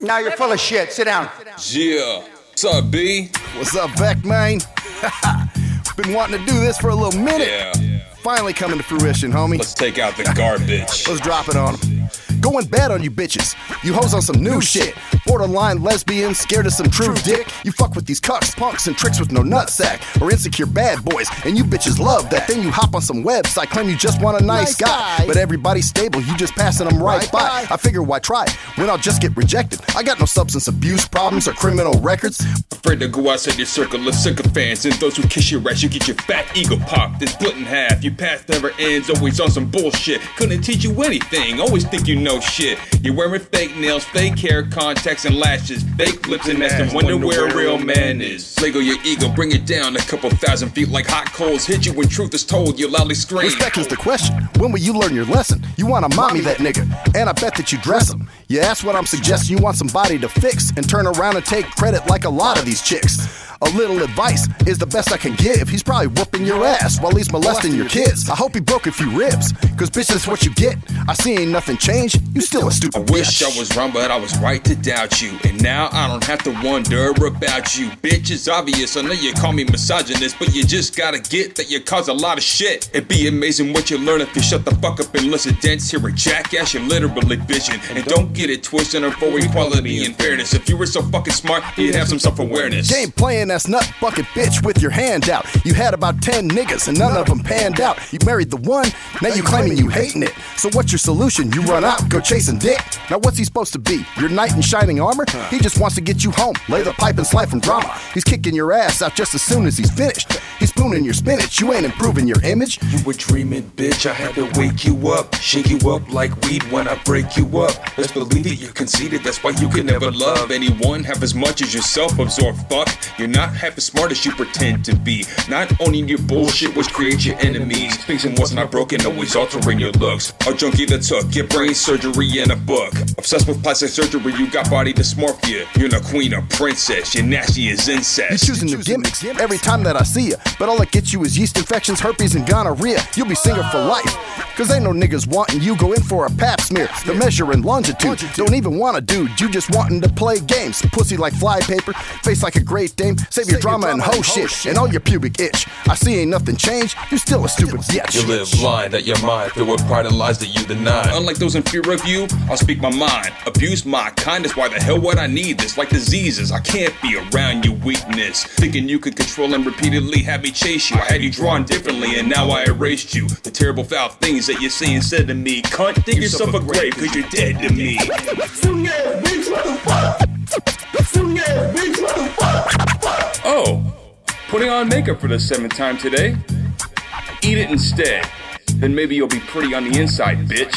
Now you're full of shit. Sit down. Yeah. What's up, B? What's up, VECT, man? Been wanting to do this for a little minute. Yeah. Finally coming to fruition, homie. Let's take out the garbage. Let's drop it on 'em. Going bad on you bitches. You hoes on some new shit. Borderline lesbians, scared of some true dick. You fuck with these cucks, punks, and tricks with no nutsack. Or insecure bad boys, and you bitches love that. Then you hop on some website, claim you just want a nice, Nice guy. guy. But everybody's stable, you just passing them right, Right by. by. I figure why try when I'll just get rejected. I got no substance abuse problems or criminal records. Afraid to go outside your circle of sycophants and those who kiss your ass, you get your fat ego popped and split in half. Your path never ends, always on some bullshit. Couldn't teach you anything, always think you know shit. You're wearing fake nails, fake hair, contacts, and lashes, fake lips, and ass, and wonder where a real man is. Lego your ego, bring it down a couple thousand feet like hot coals. Hit you when truth is told, you loudly scream. Respect is the question. When will you learn your lesson? You want to mommy that nigga, and I bet that you dress him. You ask what I'm suggesting, you want somebody to fix and turn around and take credit like a lot of these chicks. A little advice is the best I can give. He's probably whooping your ass while he's molesting your kids. I hope he broke a few ribs, cause bitch, that's what you get. I see ain't nothing changed. You still a stupid I wish bitch. I was wrong, but I was right to doubt you. And now I don't have to wonder about you. Bitch, it's obvious. I know you call me misogynist, but you just gotta get that you cause a lot of shit. It'd be amazing what you learn if you shut the fuck up and listen. Dance here a jackass, you're literally vision. And don't get it twisted on for equality and fairness. If you were so fucking smart, you'd have some self awareness. Game playing that's nut bucket bitch with your hand out. You had about 10 niggas and none of them panned out. You married the one, now you claiming you hating it. So what's your solution? You run out, go chasing dick. Now what's he supposed to be? Your knight in shining armor? He just wants to get you home, lay the pipe and slide from drama. He's kicking your ass out just as soon as he's finished. He's spooning your spinach, you ain't improving your image. You were dreaming, bitch. I had to wake you up, shake you up like weed when I break you up. Let's believe it, you're conceited. That's why you can never love anyone half as much as yourself. Absorb fuck. You're not half as smart as you pretend to be. Not owning your bullshit, which creates your enemies. Thinking what's not broken, always altering your looks. A junkie that took your brain surgery in a book. Obsessed with plastic surgery, you got body dysmorphia. You're not queen or princess. You're nasty as incest. You're choosing new gimmicks every time that I see you. But all it gets you is yeast infections, herpes, and gonorrhea. You'll be single for life. Cause ain't no niggas wanting you. Go in for a pap smear. The measure measuring longitude. Don't even want a dude. You just wanting to play games. Pussy like flypaper. Face like a great dame. Save your drama and hoe shit. And all your pubic itch. I see ain't nothing changed. You still a stupid bitch. You live blind at your mind, filled with pride and lies that you deny. Unlike those in fear of you, I'll speak my mind. Abuse my kindness, why the hell would I need this? Like diseases, I can't be around you, weakness. Thinking you could control and repeatedly have me chase you. I had you drawn differently, and now I erased you. The terrible foul things that you say and said to me. Cunt, dig yourself a grave, cause you're dead to me. Oh, putting on makeup for the seventh time today? Eat it instead. Then maybe you'll be pretty on the inside, bitch.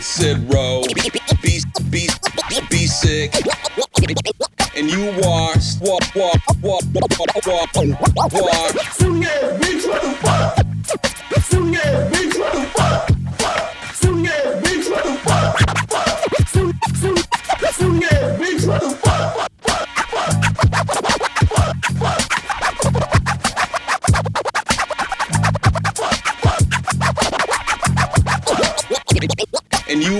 Said row, be, be, be sick. And you are walk, walk, walk, walk, walk, walk.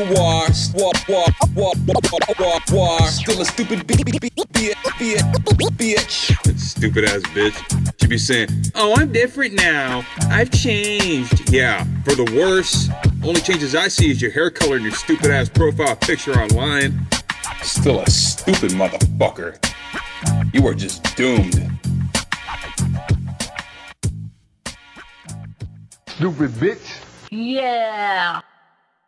You are walk, walk, walk, walk, walk, walk. Still a stupid b- b- b- b- b- bitch. Stupid ass bitch. She be saying, "Oh, I'm different now. I've changed." Yeah, for the worse. Only changes I see is your hair color and your stupid ass profile picture online. Still a stupid motherfucker. You are just doomed. Stupid bitch. Yeah.